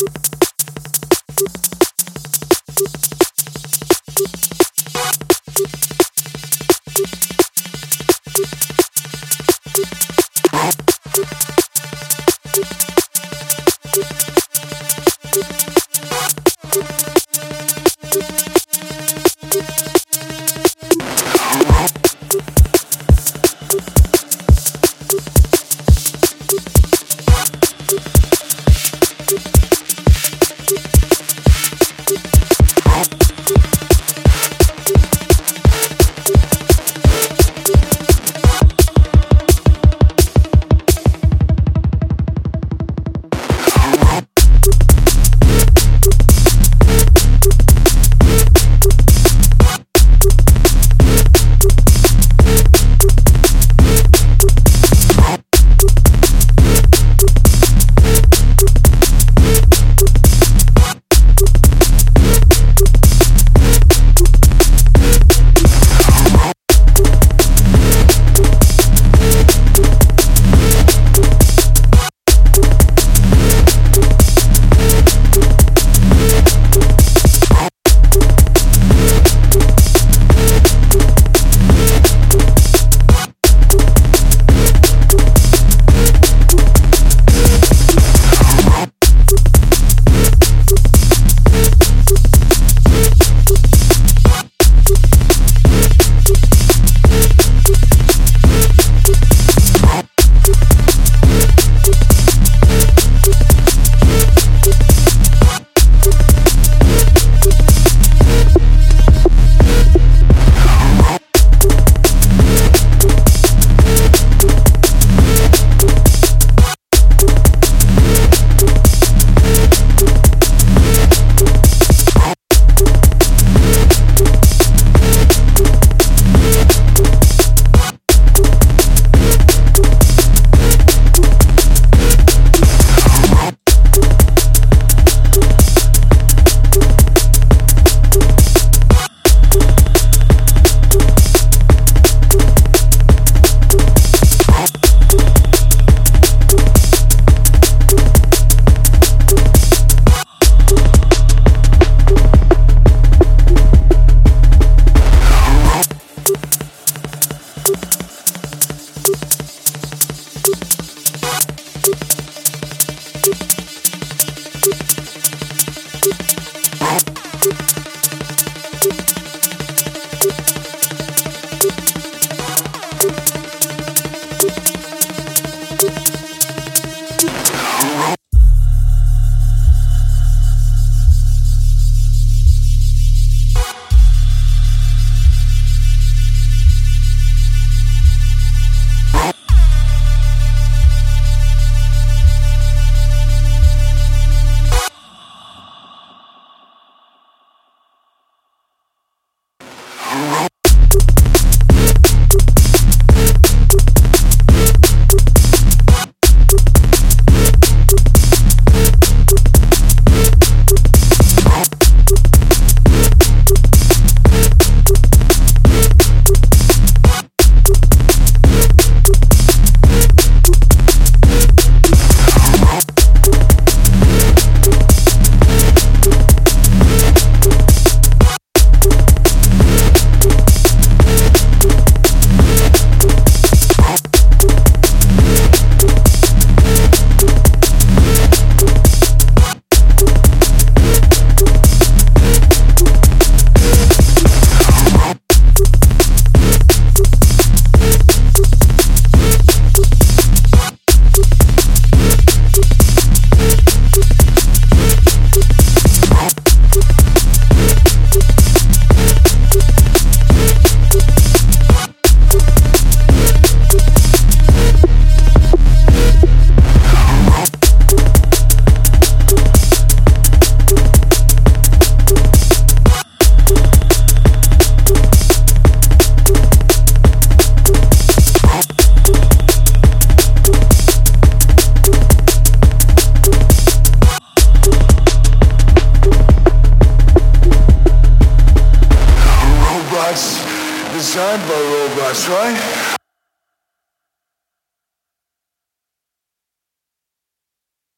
you. Designed by robots, right?